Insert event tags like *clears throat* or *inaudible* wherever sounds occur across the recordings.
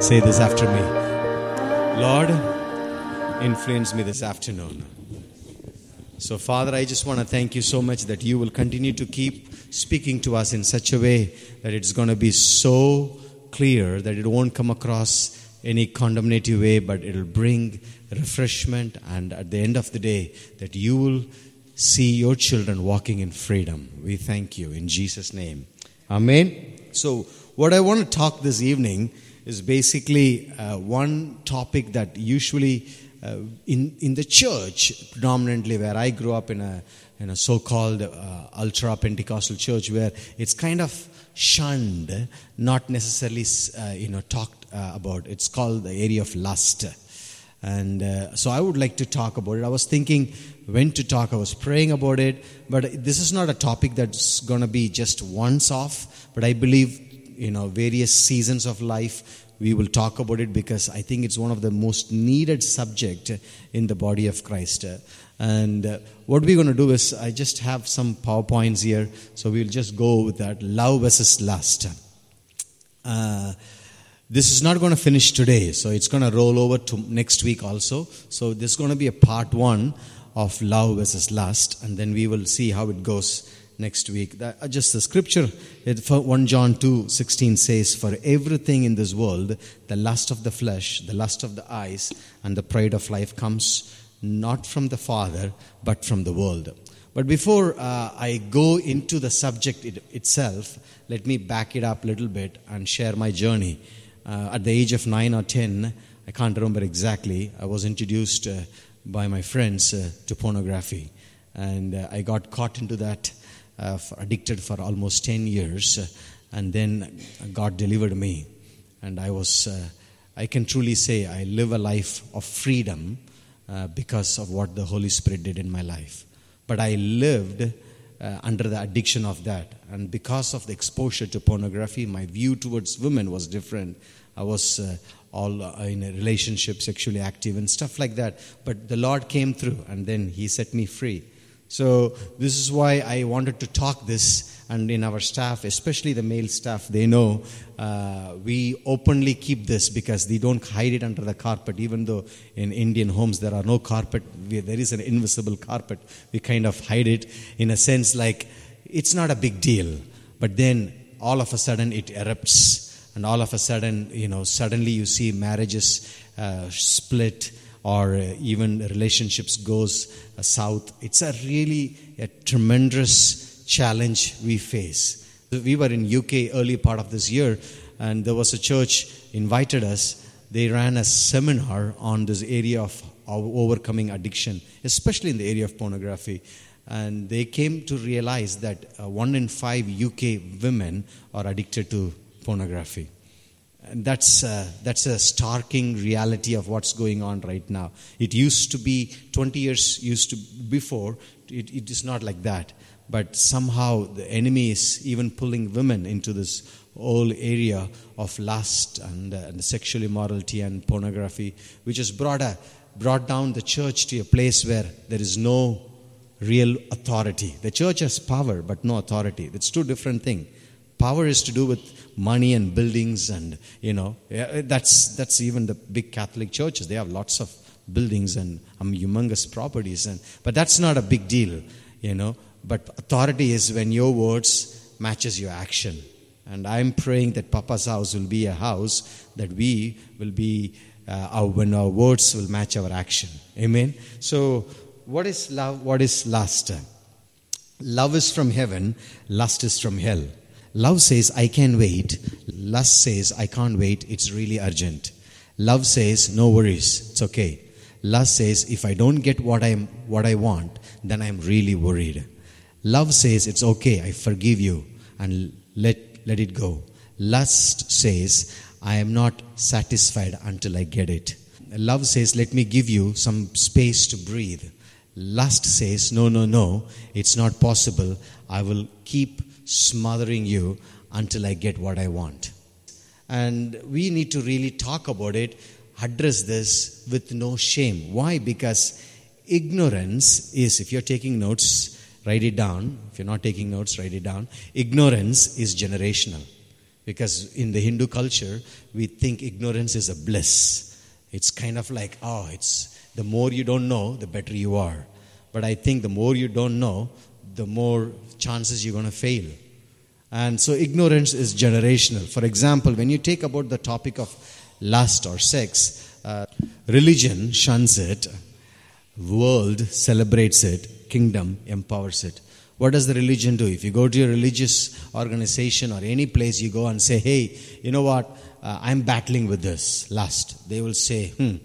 Say this after me. Lord, influence me this afternoon. So, Father, I just want to thank you so much that you will continue to keep speaking to us in such a way that it's going to be so clear that it won't come across any condemnative way, but it'll bring refreshment. And at the end of the day, that you will see your children walking in freedom. We thank you in Jesus' name. Amen. So, what I want to talk this evening is basically uh, one topic that usually uh, in in the church, predominantly where I grew up in a in a so-called uh, ultra Pentecostal church, where it's kind of shunned, not necessarily uh, you know talked uh, about. It's called the area of lust. And uh, so I would like to talk about it. I was thinking when to talk, I was praying about it, but this is not a topic that's going to be just once off. But I believe, you know, various seasons of life, we will talk about it because I think it's one of the most needed subject in the body of Christ. And uh, what we're going to do is, I just have some PowerPoints here, so we'll just go with that love versus lust. Uh, this is not going to finish today, so it's going to roll over to next week also. So this is going to be a part one of love versus lust, and then we will see how it goes next week. That, uh, just the scripture, it, 1 John 2 16 says, For everything in this world, the lust of the flesh, the lust of the eyes, and the pride of life comes not from the Father, but from the world. But before uh, I go into the subject it, itself, let me back it up a little bit and share my journey. Uh, at the age of 9 or 10, I can't remember exactly, I was introduced uh, by my friends uh, to pornography. And uh, I got caught into that, uh, for, addicted for almost 10 years. and then God delivered me. And I was, I can truly say, I live a life of freedom uh, because of what the Holy Spirit did in my life. But I lived uh, under the addiction of that. And because of the exposure to pornography, my view towards women was different. I was uh, all uh, in a relationship, sexually active, and stuff like that. But the Lord came through, and then He set me free. So, this is why I wanted to talk this. And in our staff, especially the male staff, they know uh, we openly keep this because they don't hide it under the carpet. Even though in Indian homes there are no carpet, we, there is an invisible carpet. We kind of hide it in a sense like it's not a big deal. But then all of a sudden it erupts, and all of a sudden, you know, suddenly you see marriages uh, split or uh, even relationships goes uh, south it's a really a tremendous challenge we face. We were in uk early part of this year and there was a church invited us. They ran a seminar on this area of overcoming addiction especially in the area of pornography. And they came to realize that uh, one in five uk women are addicted to pornography and that's, uh, that's a starking reality of what's going on right now. It used to be 20 years used to before, it, it is not like that. But somehow the enemy is even pulling women into this whole area of lust and, uh, and sexual immorality and pornography, which has brought, a, brought down the church to a place where there is no real authority. The church has power, but no authority. It's two different things. Power is to do with money and buildings, and you know that's that's even the big Catholic churches. They have lots of buildings and um, humongous properties, and but that's not a big deal, you know. But authority is when your words matches your action. And I'm praying that Papa's house will be a house that we will be, uh, our, when our words will match our action. Amen. So, what is love? What is lust? Love is from heaven, lust is from hell. Love says, I can wait. Lust says, I can't wait. It's really urgent. Love says, no worries. It's okay. Lust says, if I don't get what, I'm, what I want, then I'm really worried. Love says, it's okay. I forgive you and let, let it go. Lust says, I am not satisfied until I get it. Love says, let me give you some space to breathe. Lust says, no, no, no, it's not possible. I will keep smothering you until I get what I want. And we need to really talk about it, address this with no shame. Why? Because ignorance is, if you're taking notes, write it down. If you're not taking notes, write it down. Ignorance is generational. Because in the Hindu culture, we think ignorance is a bliss. It's kind of like, oh, it's the more you don't know, the better you are. But I think the more you don't know, the more chances you're going to fail. And so ignorance is generational. For example, when you take about the topic of lust or sex, uh, religion shuns it, world celebrates it, kingdom empowers it. What does the religion do? If you go to your religious organization or any place you go and say, hey, you know what, uh, I'm battling with this lust, they will say, hmm,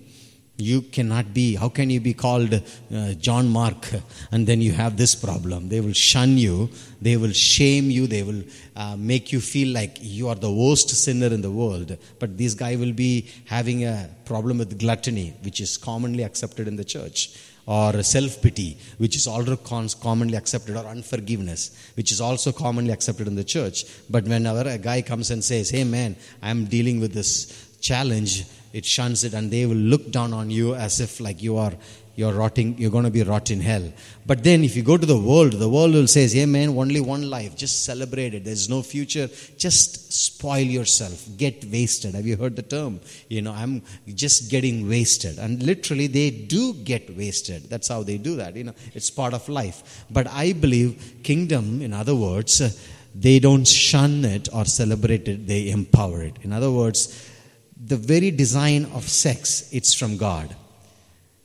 you cannot be, how can you be called uh, John Mark and then you have this problem? They will shun you, they will shame you, they will uh, make you feel like you are the worst sinner in the world. But this guy will be having a problem with gluttony, which is commonly accepted in the church. Or self pity, which is also commonly accepted, or unforgiveness, which is also commonly accepted in the church. But whenever a guy comes and says, Hey man, I'm dealing with this challenge, it shuns it and they will look down on you as if like you are you're rotting you're going to be rot in hell. But then if you go to the world the world will say hey man only one life just celebrate it. There's no future. Just spoil yourself. Get wasted. Have you heard the term? You know i'm just getting wasted. And literally they do get wasted. That's how they do that you know. It's part of life. But i believe kingdom in other words they don't shun it or celebrate it. They empower it. In other words the very design of sex it's from god.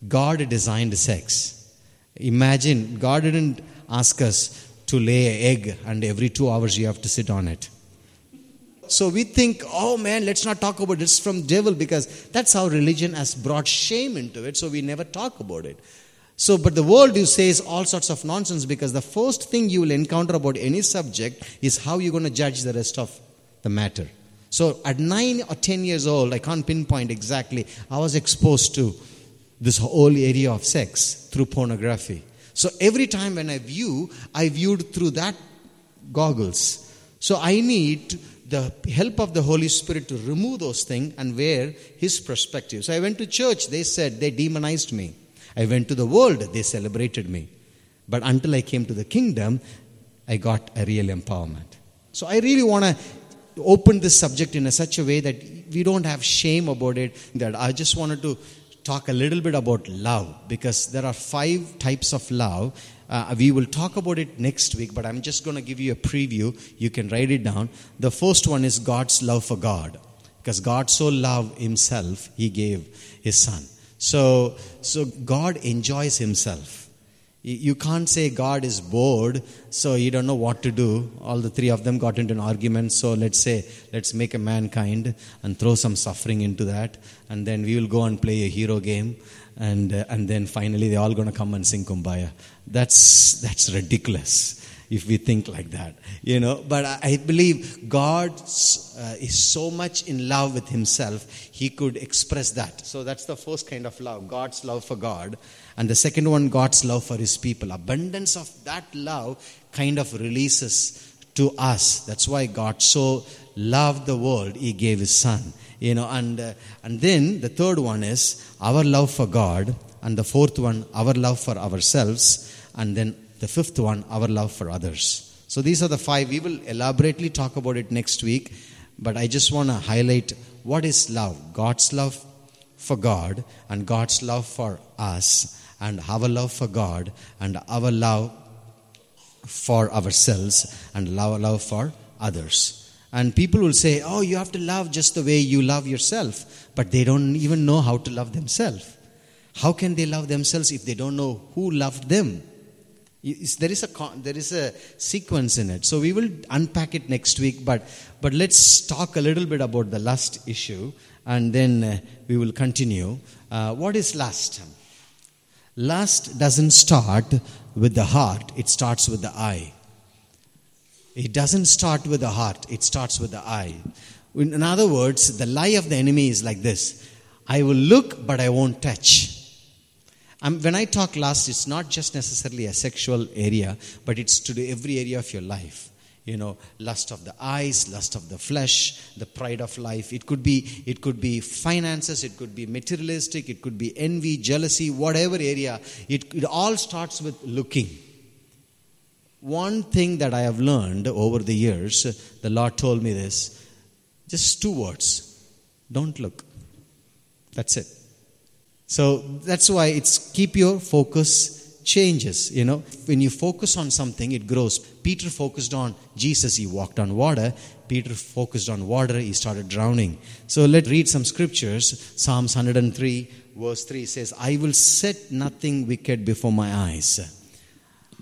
God designed sex. Imagine god didn't ask us to lay an egg and every two hours you have to sit on it. So we think oh man let's not talk about this from devil because that's how religion has brought shame into it so we never talk about it. So but the world you say is all sorts of nonsense because the first thing you will encounter about any subject is how you're going to judge the rest of the matter so at nine or ten years old, I can't pinpoint exactly, I was exposed to this whole area of sex through pornography. So every time when I view, I viewed through that goggles. So I need the help of the Holy Spirit to remove those things and wear His perspective. So I went to church, they said they demonized me. I went to the world, they celebrated me. But until I came to the kingdom, I got a real empowerment. So I really want to open this subject in a such a way that we don't have shame about it. That I just wanted to talk a little bit about love because there are five types of love. Uh, we will talk about it next week, but I'm just going to give you a preview. You can write it down. The first one is God's love for God because God so loved Himself, He gave His Son. So, so God enjoys Himself. You can't say God is bored, so you don't know what to do. All the three of them got into an argument, so let's say, let's make a mankind and throw some suffering into that, and then we will go and play a hero game, and, uh, and then finally they're all going to come and sing Kumbaya. That's, that's ridiculous if we think like that, you know. But I believe God uh, is so much in love with Himself, He could express that. So that's the first kind of love God's love for God. And the second one, God's love for His people. Abundance of that love kind of releases to us. That's why God so loved the world, He gave His Son. You know, and, uh, and then the third one is our love for God. And the fourth one, our love for ourselves. And then the fifth one, our love for others. So these are the five. We will elaborately talk about it next week, but I just want to highlight what is love God's love for God, and God's love for us, and our love for God, and our love for ourselves, and our love for others. And people will say, Oh, you have to love just the way you love yourself, but they don't even know how to love themselves. How can they love themselves if they don't know who loved them? There is, a, there is a sequence in it. So we will unpack it next week, but, but let's talk a little bit about the lust issue and then uh, we will continue. Uh, what is lust? Lust doesn't start with the heart, it starts with the eye. It doesn't start with the heart, it starts with the eye. In other words, the lie of the enemy is like this I will look, but I won't touch. When I talk lust, it's not just necessarily a sexual area, but it's to do every area of your life. You know, lust of the eyes, lust of the flesh, the pride of life. It could be, it could be finances, it could be materialistic, it could be envy, jealousy, whatever area. It, it all starts with looking. One thing that I have learned over the years, the Lord told me this Just two words. Don't look. That's it. So that's why it's keep your focus changes. You know, when you focus on something, it grows. Peter focused on Jesus, he walked on water. Peter focused on water, he started drowning. So let's read some scriptures. Psalms 103, verse 3 says, I will set nothing wicked before my eyes.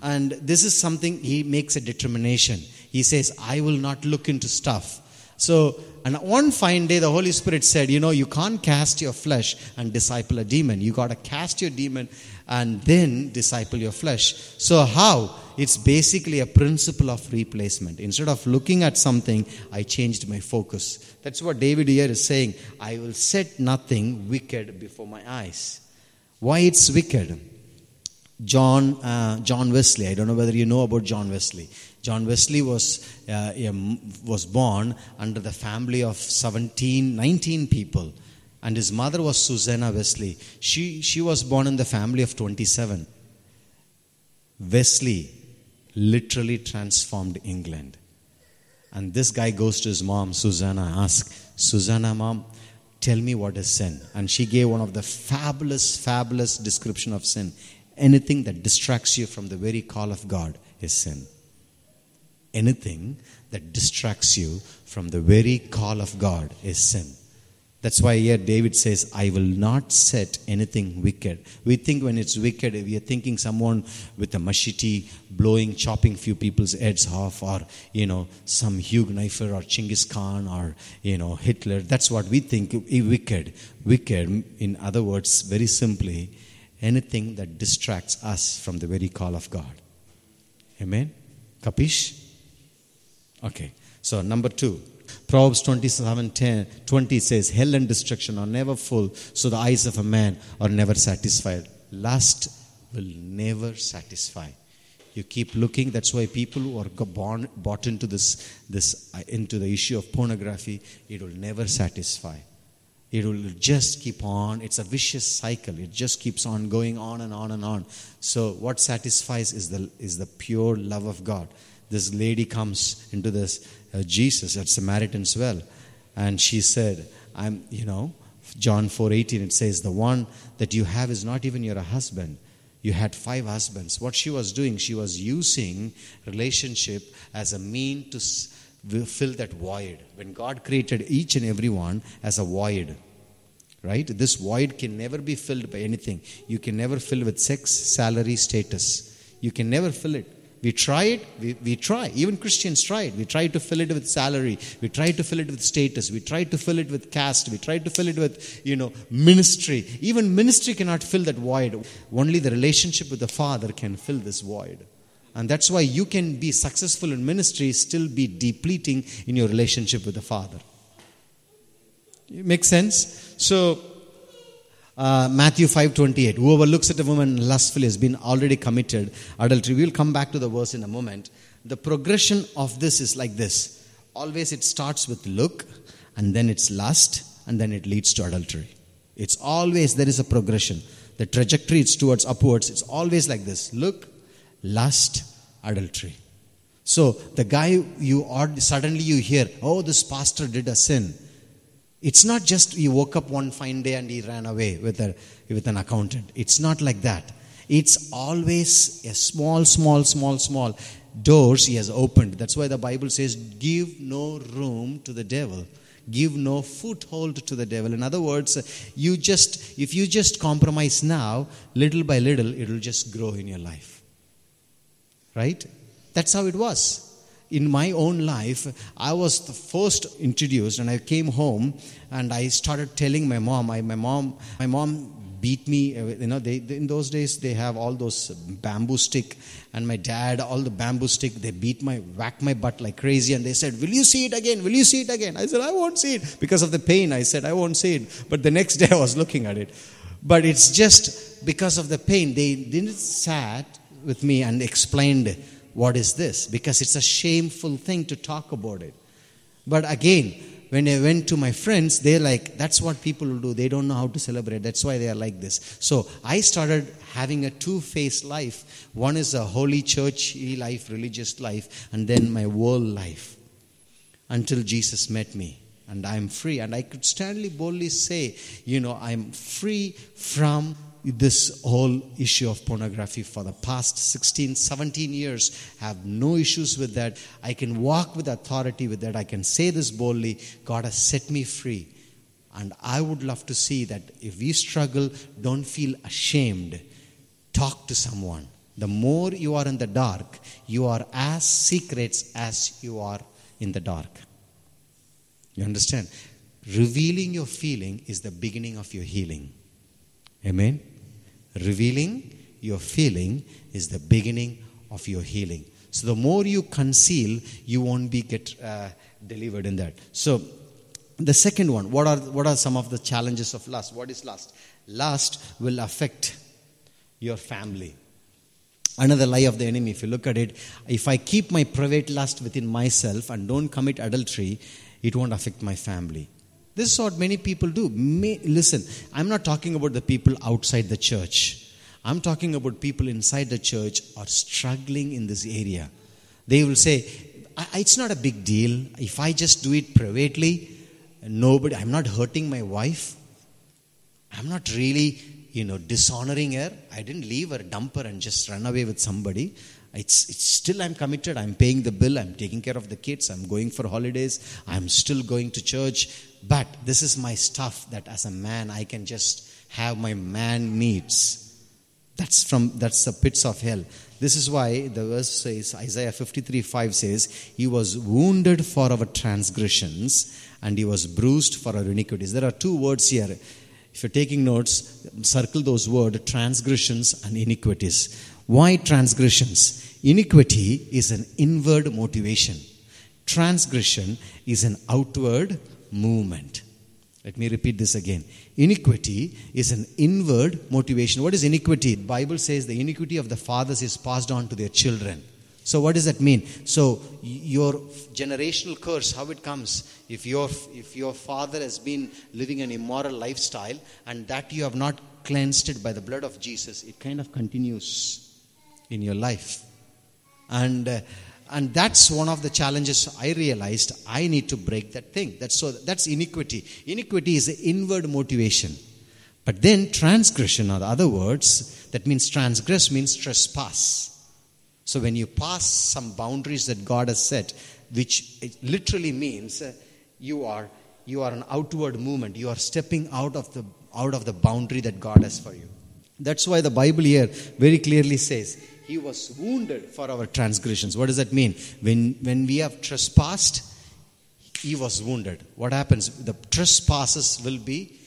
And this is something he makes a determination. He says, I will not look into stuff. So, and one fine day, the Holy Spirit said, You know, you can't cast your flesh and disciple a demon. You got to cast your demon and then disciple your flesh. So, how? It's basically a principle of replacement. Instead of looking at something, I changed my focus. That's what David here is saying. I will set nothing wicked before my eyes. Why it's wicked? John, uh, John Wesley. I don't know whether you know about John Wesley. John Wesley was, uh, was born under the family of 17, 19 people. And his mother was Susanna Wesley. She, she was born in the family of 27. Wesley literally transformed England. And this guy goes to his mom, Susanna, asks, Susanna, mom, tell me what is sin. And she gave one of the fabulous, fabulous description of sin. Anything that distracts you from the very call of God is sin anything that distracts you from the very call of God is sin. That's why here David says, I will not set anything wicked. We think when it's wicked, we are thinking someone with a machete blowing, chopping few people's heads off, or, you know, some Hugh Knifer or Chinggis Khan or, you know, Hitler. That's what we think wicked. Wicked, in other words, very simply, anything that distracts us from the very call of God. Amen? Kapish? Okay. So, number two. Proverbs 27 10, 20 says, Hell and destruction are never full, so the eyes of a man are never satisfied. Lust will never satisfy. You keep looking. That's why people who are born, bought into this, this uh, into the issue of pornography, it will never satisfy. It will just keep on. It's a vicious cycle. It just keeps on going on and on and on. So what satisfies is the is the pure love of God this lady comes into this uh, Jesus at Samaritan's well, and she said, "I'm, you know, John 4:18 it says, "The one that you have is not even your husband." You had five husbands. What she was doing, she was using relationship as a mean to fill that void. When God created each and every one as a void, right? This void can never be filled by anything. You can never fill with sex, salary, status. You can never fill it. We try it, we, we try. Even Christians try it. We try to fill it with salary. We try to fill it with status. We try to fill it with caste. We try to fill it with, you know, ministry. Even ministry cannot fill that void. Only the relationship with the Father can fill this void. And that's why you can be successful in ministry, still be depleting in your relationship with the Father. It makes sense? So, uh, Matthew 5:28. Whoever looks at a woman lustfully has been already committed adultery. We'll come back to the verse in a moment. The progression of this is like this. Always it starts with look, and then it's lust, and then it leads to adultery. It's always there is a progression. The trajectory is towards upwards. It's always like this: look, lust, adultery. So the guy you suddenly you hear, oh, this pastor did a sin it's not just he woke up one fine day and he ran away with, a, with an accountant. It's not like that. It's always a small, small, small, small doors he has opened. That's why the Bible says, give no room to the devil. Give no foothold to the devil. In other words, you just, if you just compromise now, little by little, it'll just grow in your life. Right? That's how it was in my own life, I was the first introduced, and I came home and I started telling my mom. I, my mom, my mom beat me. Uh, you know, they, in those days they have all those bamboo stick, and my dad all the bamboo stick. They beat my, whack my butt like crazy, and they said, "Will you see it again? Will you see it again?" I said, "I won't see it because of the pain." I said, "I won't see it." But the next *laughs* day I was looking at it, but it's just because of the pain. They didn't sat with me and explained what is this? Because it's a shameful thing to talk about it. But again, when I went to my friends, they're like, that's what people do. They don't know how to celebrate. That's why they are like this. So I started having a two faced life. One is a holy church life, religious life, and then my world life until Jesus met me. and I'm free. And I could standly boldly say, you know, I'm free from this whole issue of pornography for the past 16 17 years have no issues with that. I can walk with authority with that. I can say this boldly god has set me free. And i would love to see that if we struggle don't feel ashamed. Talk to someone. The more you are in the dark you are as secrets as you are in the dark. You understand? Revealing your feeling is the beginning of your healing Amen. Revealing your feeling is the beginning of your healing. So the more you conceal, you won't be get uh, delivered in that. So the second one, what are what are some of the challenges of lust? What is lust? Lust will affect your family. Another lie of the enemy, if you look at it, if I keep my private lust within myself and don't commit adultery, it won't affect my family. This is what many people do. May, listen, I'm not talking about the people outside the church. I'm talking about people inside the church are struggling in this area. They will say, it's not a big deal. If I just do it privately, nobody, I'm not hurting my wife. I'm not really, you know, dishonoring her. I didn't leave her, dump her, and just run away with somebody. It's, it's still I'm committed. I'm paying the bill. I'm taking care of the kids. I'm going for holidays. I'm still going to church. But this is my stuff that as a man I can just have my man needs. That's from that's the pits of hell. This is why the verse says Isaiah 53 5 says, He was wounded for our transgressions and he was bruised for our iniquities. There are two words here. If you're taking notes, circle those words transgressions and iniquities. Why transgressions? Iniquity is an inward motivation. Transgression is an outward movement. Let me repeat this again. Iniquity is an inward motivation. What is iniquity? The Bible says the iniquity of the fathers is passed on to their children. So what does that mean? So your generational curse, how it comes? If your if your father has been living an immoral lifestyle and that you have not cleansed it by the blood of Jesus, it kind of continues in your life. And uh, and that's one of the challenges i realized i need to break that thing. That's so that's iniquity. Iniquity is the inward motivation. But then transgression or other words. That means transgress means trespass. So when you pass some boundaries that god has set which literally means uh, you are you are an outward movement. You are stepping out of the out of the boundary that god has for you. That's why the bible here very clearly says he was wounded for our transgressions. What does that mean? When, when we have trespassed, he was wounded. What happens? The trespasses will be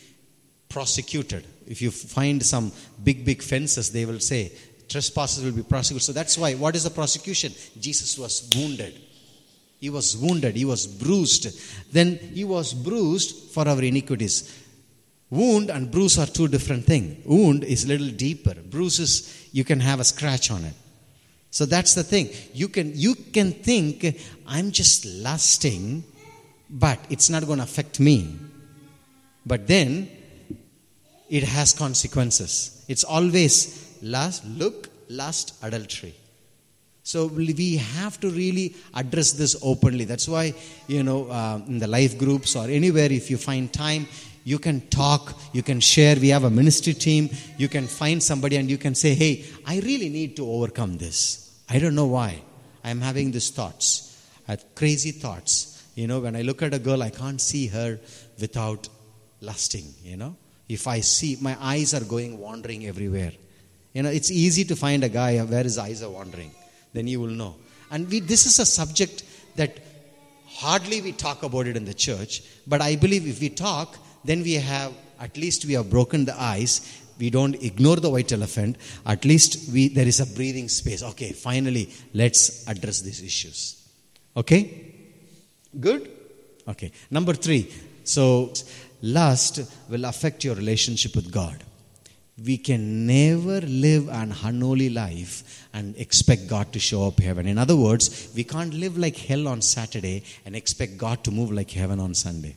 prosecuted. If you find some big, big fences, they will say trespasses will be prosecuted. So that's why. What is the prosecution? Jesus was wounded. He was wounded. He was bruised. Then he was bruised for our iniquities. Wound and bruise are two different things. Wound is a little deeper. Bruises you can have a scratch on it. So that's the thing. You can you can think I'm just lusting, but it's not going to affect me. But then it has consequences. It's always lust, look, lust, adultery. So we have to really address this openly. That's why, you know, uh, in the life groups or anywhere, if you find time, you can talk, you can share. We have a ministry team. You can find somebody and you can say, hey, I really need to overcome this. I don't know why. I'm having these thoughts. I have crazy thoughts. You know, when I look at a girl, I can't see her without lusting, you know. If I see, my eyes are going wandering everywhere. You know, it's easy to find a guy uh, where his eyes are wandering. Then you will know. And we, this is a subject that hardly we talk about it in the church. But I believe if we talk, then we have, at least we have broken the ice. We don't ignore the white elephant. At least we, there is a breathing space. Okay, finally, let's address these issues. Okay? Good? Okay. Number three. So, lust will affect your relationship with God. We can never live an unholy life and expect God to show up heaven. In other words, we can't live like hell on Saturday and expect God to move like heaven on Sunday.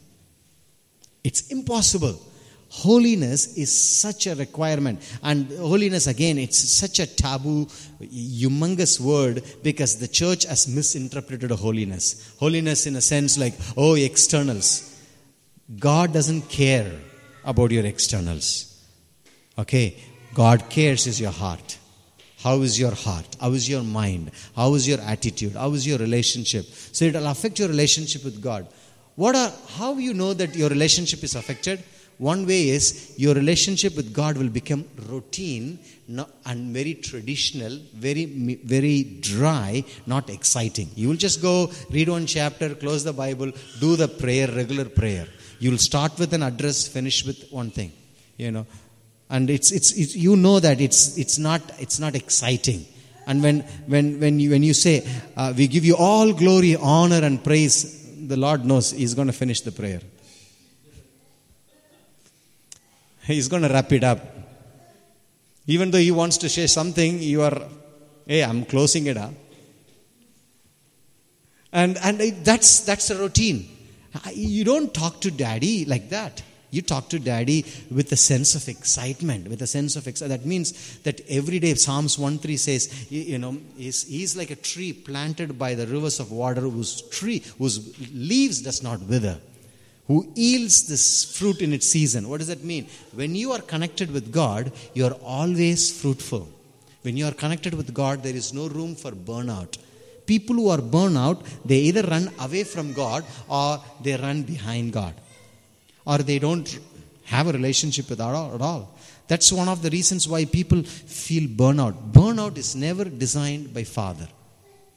It's impossible. Holiness is such a requirement. And holiness, again, it's such a taboo, humongous word because the church has misinterpreted holiness. Holiness, in a sense, like, oh, externals. God doesn't care about your externals. Okay? God cares is your heart. How is your heart? How is your mind? How is your attitude? How is your relationship? So it will affect your relationship with God. What are how you know that your relationship is affected? One way is your relationship with God will become routine and very traditional, very very dry, not exciting. You will just go read one chapter, close the Bible, do the prayer, regular prayer. You will start with an address, finish with one thing. You know, and it's, it's, it's you know that it's, it's, not, it's not exciting. And when, when, when, you, when you say, uh, we give you all glory, honor, and praise, the Lord knows He's going to finish the prayer. He's going to wrap it up. Even though He wants to say something, you are, hey, I'm closing it up. And, and that's, that's a routine. You don't talk to daddy like that. You talk to daddy with a sense of excitement, with a sense of excitement. That means that every day, Psalms 1 3 says, you know, he's, he's like a tree planted by the rivers of water whose tree, whose leaves does not wither who yields this fruit in its season. What does that mean? When you are connected with God, you are always fruitful. When you are connected with God, there is no room for burnout. People who are burnout, they either run away from God or they run behind God or they don't have a relationship with God at all. That's one of the reasons why people feel burnout. Burnout is never designed by Father.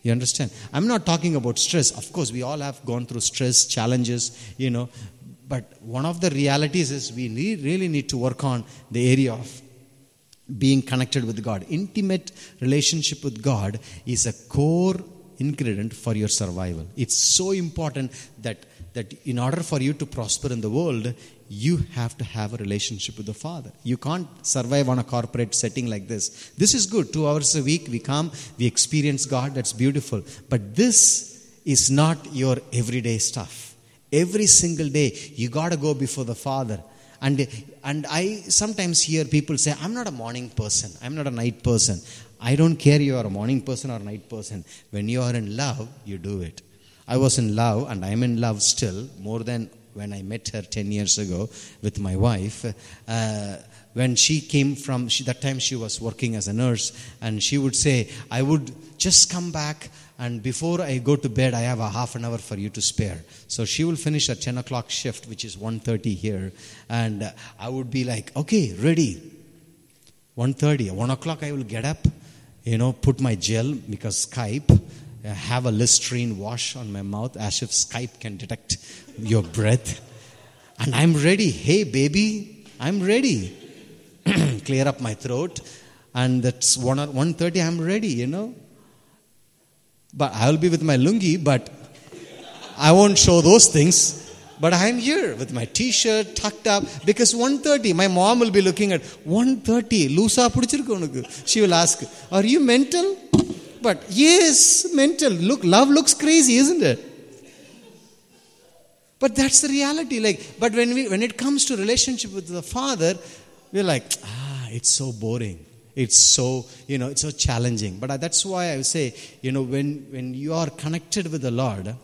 You understand? I'm not talking about stress. Of course, we all have gone through stress, challenges, you know. But one of the realities is we really need to work on the area of being connected with God. Intimate relationship with God is a core ingredient for your survival. It's so important that that in order for you to prosper in the world, you have to have a relationship with the Father. You can't survive on a corporate setting like this. This is good. Two hours a week, we come, we experience God, that's beautiful. But this is not your everyday stuff. Every single day, you got to go before the Father. And, and I sometimes hear people say, I'm not a morning person, I'm not a night person. I don't care you are a morning person or a night person. When you are in love, you do it. I was in love, and I'm in love still, more than when I met her 10 years ago with my wife. Uh, when she came from, she, that time she was working as a nurse, and she would say, I would just come back and before I go to bed, I have a half an hour for you to spare. So she will finish her 10 o'clock shift, which is 1.30 here, and I would be like, okay, ready. 1.30, 1 o'clock I will get up, you know, put my gel because Skype, Uh, have a Listerine wash on my mouth as if Skype can detect your breath. And I'm ready. Hey, baby, I'm ready. *clears throat* Clear up my throat. And that's 1 or 1.30, I'm ready, you know. But I'll be with my lungi, but I won't show those things. But I'm here with my t-shirt tucked up because 1.30, my mom will be looking at 1.30, Lusa She will ask, are you mental? But yes, mental. Look, love looks crazy, isn't it? But that's the reality. Like, but when we when it comes to relationship with the Father, we're like, ah, it's so boring. It's so, you know, it's so challenging. But that's why I say, you know, when when you are connected with the Lord,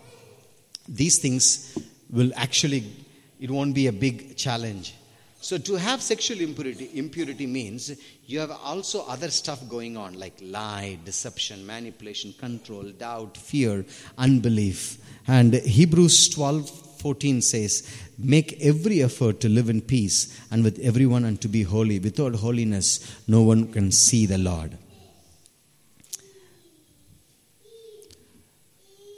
these things will actually it won't be a big challenge. So to have sexual impurity, impurity means you have also other stuff going on like lie, deception, manipulation, control, doubt, fear, unbelief. And Hebrews 12 14 says, Make every effort to live in peace and with everyone and to be holy. Without holiness, no one can see the Lord.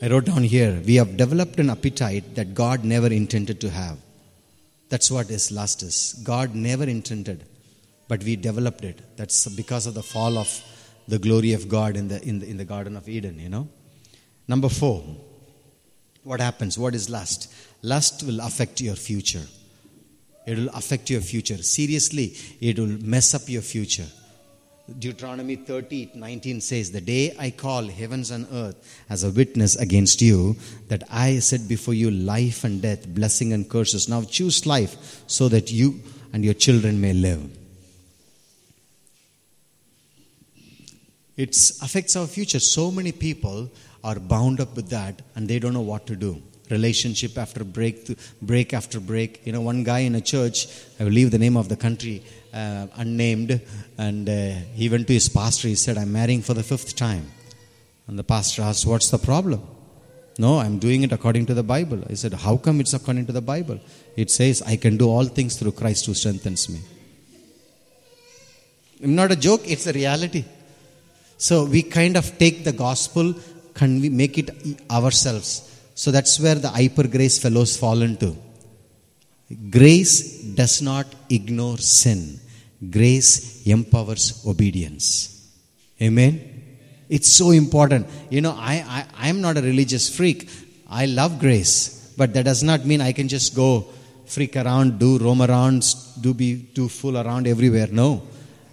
I wrote down here, we have developed an appetite that God never intended to have. That's what is lust is. God never intended, but we developed it. That's because of the fall of the glory of God in the, in the, in the Garden of Eden, you know. Number four, what happens? What is lust? Lust will affect your future. It will affect your future. Seriously, it will mess up your future. Deuteronomy 30 19 says, The day I call heavens and earth as a witness against you, that I set before you life and death, blessing and curses. Now choose life so that you and your children may live. It affects our future. So many people are bound up with that and they don't know what to do. relationship after break, break after break. You know, one guy in a church, I will leave the name of the country uh, unnamed, and uh, he went to his pastor. He said, I'm marrying for the fifth time. And the pastor asked, What's the problem? No, I'm doing it according to the Bible. I said, How come it's according to the Bible? It says, I can do all things through Christ who strengthens me. I'm not a joke, it's a reality. So we kind of take the gospel, can we make it ourselves? So that's where the hyper grace fellows fall into. Grace does not ignore sin. Grace empowers obedience. Amen. It's so important. You know, I, I, I'm not a religious freak. I love grace. But that does not mean I can just go freak around, do roam around, do be do fool around everywhere. No.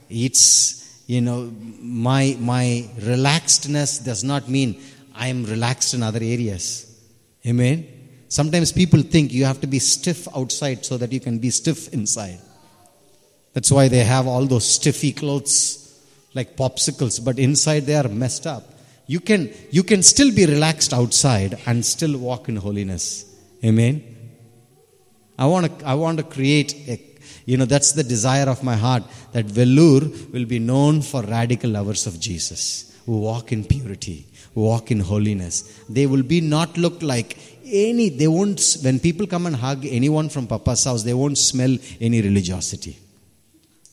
It's you know, my my relaxedness does not mean I am relaxed in other areas. Amen. Sometimes people think you have to be stiff outside so that you can be stiff inside. That's why they have all those stiffy clothes like popsicles, but inside they are messed up. You can, you can still be relaxed outside and still walk in holiness. Amen. I want to, I want to create a, you know, that's the desire of my heart that Vellore will be known for radical lovers of Jesus who walk in purity, who walk in holiness. They will be not look like any, they won't, when people come and hug anyone from Papa's house, they won't smell any religiosity.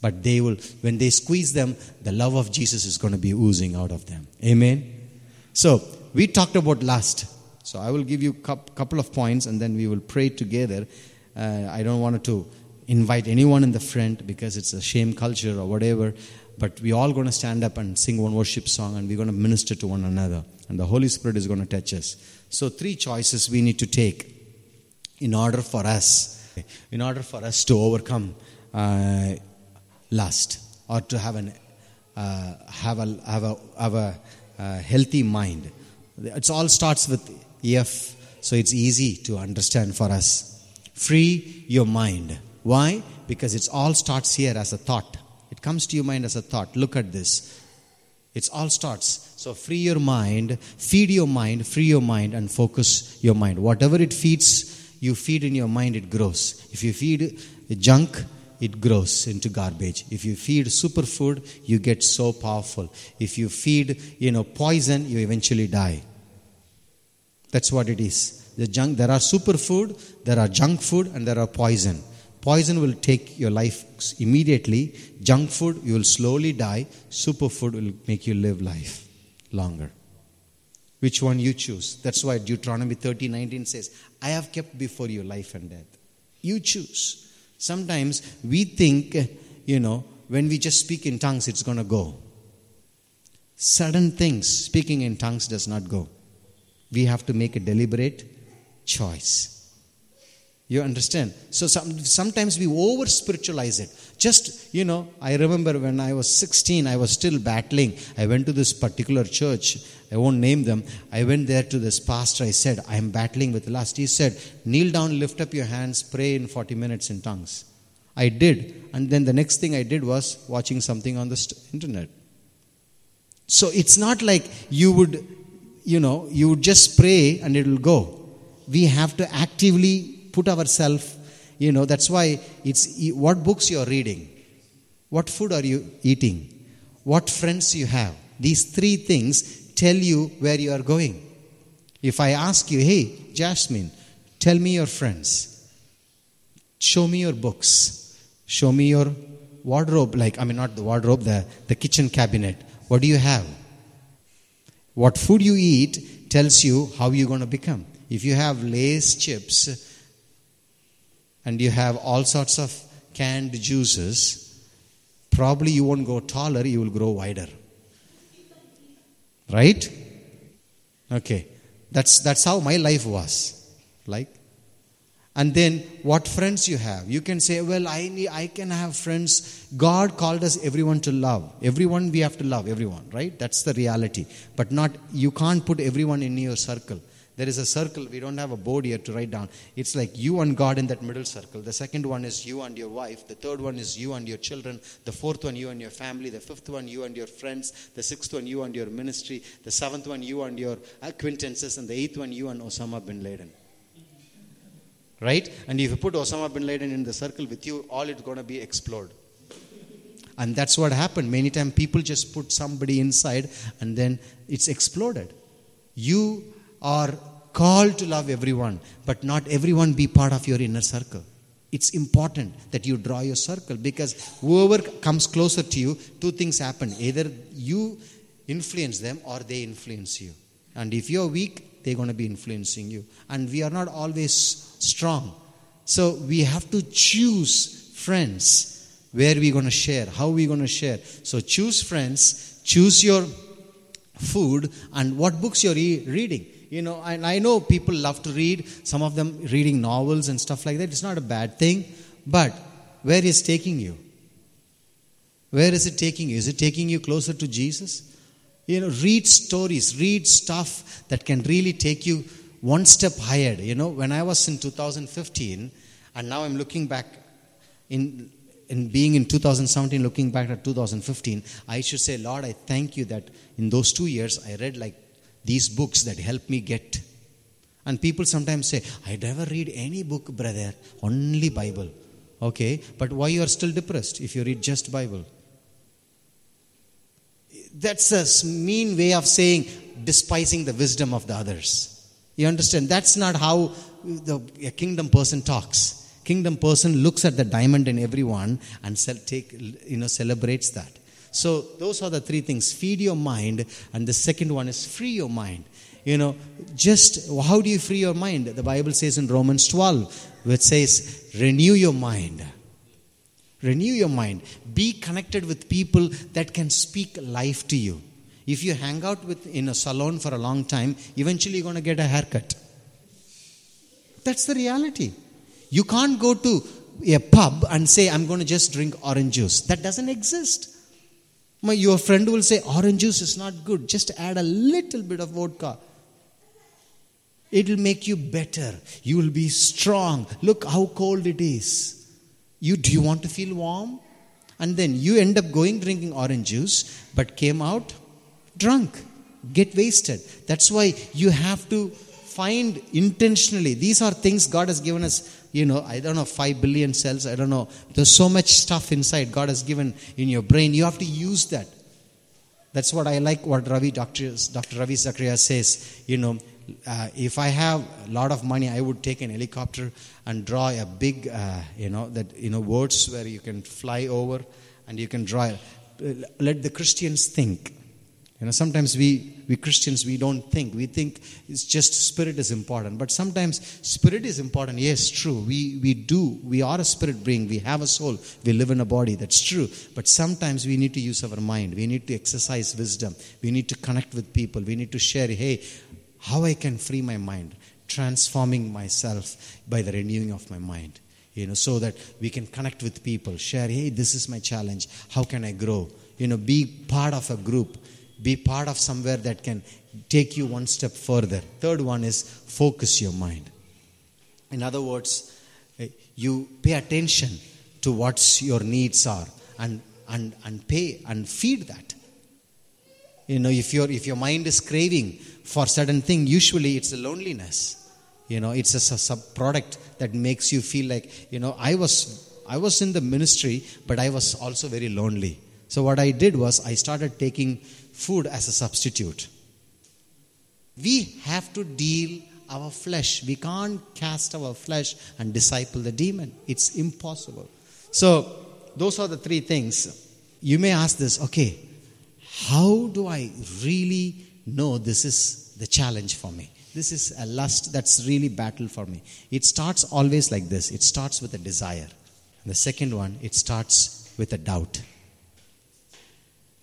But they will, when they squeeze them, the love of Jesus is going to be oozing out of them. Amen. So, we talked about lust. So, I will give you a couple of points and then we will pray together. Uh, I don't want to invite anyone in the front because it's a shame culture or whatever. But we're all going to stand up and sing one worship song and we're going to minister to one another. And the Holy Spirit is going to touch us. So, three choices we need to take in order for us, in order for us to overcome uh, lust or to have an uh, have a have a have a uh, healthy mind. It all starts with F, so it's easy to understand for us. Free your mind. Why? Because it all starts here as a thought. It comes to your mind as a thought. Look at this. It all starts. So free your mind, feed your mind, free your mind, and focus your mind. Whatever it feeds, you feed in your mind, it grows. If you feed junk, it grows into garbage. If you feed superfood, you get so powerful. If you feed, you know, poison, you eventually die. That's what it is. The junk, there are superfood, there are junk food, and there are poison. Poison will take your life immediately. Junk food, you will slowly die. Superfood will make you live life longer. Which one you choose? That's why Deuteronomy 30 19 says, I have kept before you life and death. You choose. Sometimes we think, you know, when we just speak in tongues, it's going to go. Certain things, speaking in tongues does not go. We have to make a deliberate choice. You understand? So some, sometimes we over spiritualize it. Just, you know, I remember when I was 16, I was still battling. I went to this particular church. I won't name them. I went there to this pastor. I said, I am battling with lust. He said, kneel down, lift up your hands, pray in 40 minutes in tongues. I did. And then the next thing I did was watching something on the st- internet. So it's not like you would, you know, you would just pray and it will go. We have to actively put ourselves, you know, that's why it's what books you're reading, what food are you eating, what friends you have. These three things tell you where you are going. If I ask you, hey, Jasmine, tell me your friends, show me your books, show me your wardrobe, like, I mean, not the wardrobe, the, the kitchen cabinet. What do you have? What food you eat tells you how you're going to become. If you have Lay's chips, and you have all sorts of canned juices, probably you won't go taller, you will grow wider. Right? Okay. That's that's how my life was. Like and then what friends you have you can say well i need, i can have friends god called us everyone to love everyone we have to love everyone right that's the reality but not you can't put everyone in your circle there is a circle. We don't have a board here to write down. It's like you and God in that middle circle. The second one is you and your wife. The third one is you and your children. The fourth one, you and your family. The fifth one, you and your friends. The sixth one, you and your ministry. The seventh one, you and your acquaintances. And the eighth one, you and Osama bin Laden. Right? And if you put Osama bin Laden in the circle with you, all it's going to be explode. And that's what happened. Many times people just put somebody inside and then it's exploded. You are called to love everyone, but not everyone be part of your inner circle. It's important that you draw your circle because whoever comes closer to you, two things happen. Either you influence them or they influence you. And if you're weak, they're going to be influencing you. And we are not always strong. So we have to choose friends where we're going to share, how we're going to share. So choose friends, choose your food, and what books you're re- reading. You know, and I know people love to read, some of them reading novels and stuff like that. It's not a bad thing, but where is taking you? Where is it taking you? Is it taking you closer to Jesus? You know, read stories, read stuff that can really take you one step higher. You know, when I was in 2015, and now I'm looking back in in being in 2017, looking back at 2015, I should say, Lord, I thank you that in those two years I read like these books that help me get. And people sometimes say, I never read any book, brother, only Bible. Okay, but why you are still depressed if you read just Bible? That's a mean way of saying despising the wisdom of the others. You understand? That's not how the a kingdom person talks kingdom person looks at the diamond in everyone and take, you know, celebrates that. So those are the three things. Feed your mind, and the second one is free your mind. You know, just how do you free your mind? The Bible says in Romans 12, which says, renew your mind. Renew your mind. Be connected with people that can speak life to you. If you hang out with in a salon for a long time, eventually you're going to get a haircut. That's the reality. You can't go to a pub and say, I'm going to just drink orange juice. That doesn't exist. My, your friend will say, Orange juice is not good. Just add a little bit of vodka. It'll make you better. You will be strong. Look how cold it is. You, do you want to feel warm? And then you end up going drinking orange juice, but came out drunk, get wasted. That's why you have to find intentionally. These are things God has given us you know, I don't know, 5 billion cells, I don't know. There's so much stuff inside God has given in your brain. You have to use that. That's what I like what Ravi, Dr. Dr. Ravi Zachariah says. You know, uh, if I have a lot of money, I would take an helicopter and draw a big, uh, you know, that, you know, words where you can fly over and you can draw. Let the Christians think. You know, sometimes we, we Christians, we don't think. We think it's just spirit is important. But sometimes spirit is important. Yes, true. We, we do. We are a spirit being. We have a soul. We live in a body. That's true. But sometimes we need to use our mind. We need to exercise wisdom. We need to connect with people. We need to share, hey, how I can free my mind, transforming myself by the renewing of my mind. You know, so that we can connect with people, share, hey, this is my challenge. How can I grow? You know, be part of a group be part of somewhere that can take you one step further. Third one is focus your mind. In other words, eh, you pay attention to what your needs are and, and, and pay and feed that. You know, if, your if your mind is craving for certain thing, usually it's a loneliness. You know, it's a sub product that makes you feel like, you know, I was I was in the ministry, but I was also very lonely. So what I did was I started taking food as a substitute. We have to deal our flesh. We can't cast our flesh and disciple the demon. It's impossible. So, those are the three things. You may ask this okay, how do I really know this is the challenge for me? This is a lust that's really battle for me. It starts always like this it starts with a desire. And the second one, it starts with a doubt.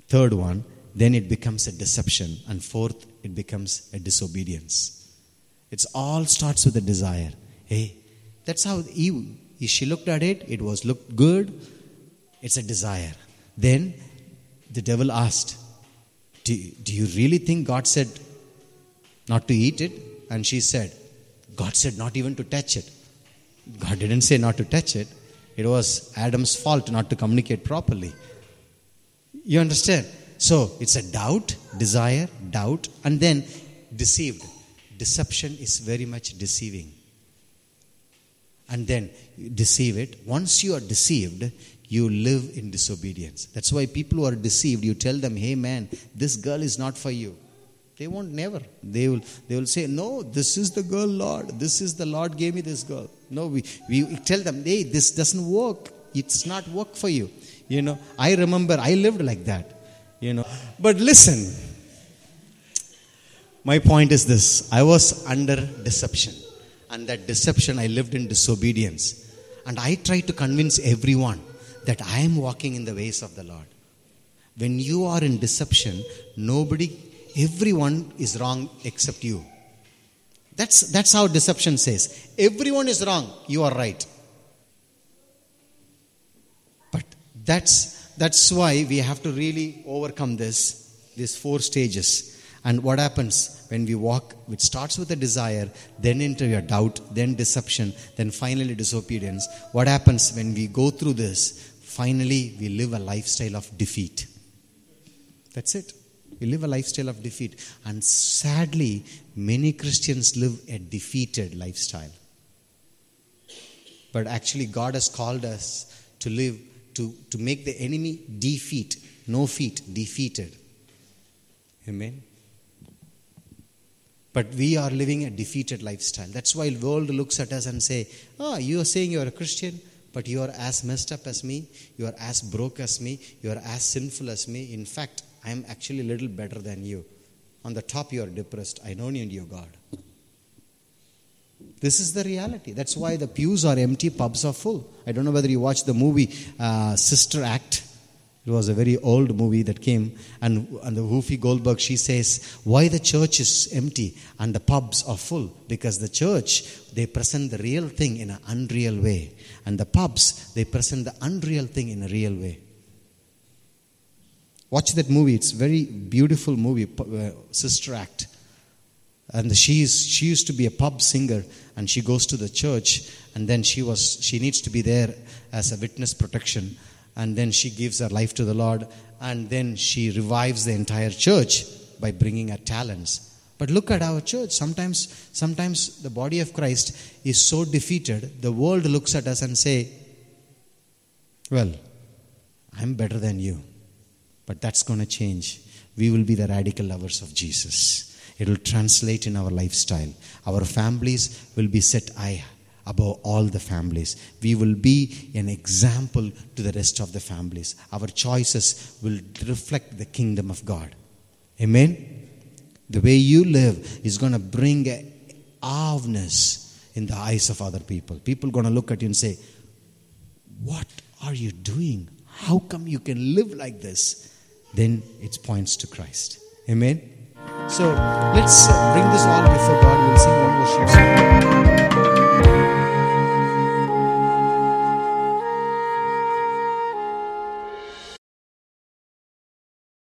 Third one, then it becomes a deception. And fourth, it becomes a disobedience. It all starts with a desire. Hey, that's how Eve, she looked at it, it was looked good, it's a desire. Then the devil asked, do, do you really think God said not to eat it? And she said, God said not even to touch it. God didn't say not to touch it. It was Adam's fault not to communicate properly. You understand? So it's a doubt, desire, doubt, and then deceived. Deception is very much deceiving. and then deceive it. Once you are deceived, you live in disobedience. That's why people who are deceived, you tell them, hey man, this girl is not for you. They won't never. They will they will say, No, this is the girl, Lord. This is the Lord gave me this girl. No, we, we tell them, hey, this doesn't work. It's not work for you. You know, I remember I lived like that. You know. But listen, my point is this I was under deception. And that deception, I lived in disobedience. And I tried to convince everyone that I am walking in the ways of the Lord. When you are in deception, nobody, everyone is wrong except you. That's, that's how deception says. Everyone is wrong, you are right. But that's, that's why we have to really overcome this, these four stages. And what happens when we walk, which starts with a desire, then into your doubt, then deception, then finally disobedience. What happens when we go through this? Finally, we live a lifestyle of defeat. That's it. We live a lifestyle of defeat. And sadly, many Christians live a defeated lifestyle. But actually, God has called us to live, to, to make the enemy defeat, no feet, defeated. Amen. But we are living a defeated lifestyle. That's why the world looks at us and say, "Oh, you are saying you are a Christian, but you are as messed up as me. You are as broke as me. You are as sinful as me. In fact, I am actually a little better than you. On the top, you are depressed. I know you, need your God." This is the reality. That's why the pews are empty, pubs are full. I don't know whether you watched the movie uh, Sister Act. It was a very old movie that came, and, and the Whoopi Goldberg, she says, why the church is empty and the pubs are full? Because the church, they present the real thing in an unreal way. And the pubs, they present the unreal thing in a real way. Watch that movie. It's a very beautiful movie, uh, Sister Act. And she, is, she used to be a pub singer, and she goes to the church, and then she, was, she needs to be there as a witness protection and then she gives her life to the Lord, and then she revives the entire church by bringing her talents. But look at our church. Sometimes, sometimes the body of Christ is so defeated, the world looks at us and say, Well, I'm better than you. But that's going to change. We will be the radical lovers of Jesus. It will translate in our lifestyle. Our families will be set high above all the families. We will be an example to the rest of the families. Our choices will reflect the kingdom of God. Amen? The way you live is going to bring awness in the eyes of other people. People going to look at you and say, What are you doing? How come you can live like this? Then it points to Christ. Amen? So let's uh, bring this all before God. We'll sing one worship song.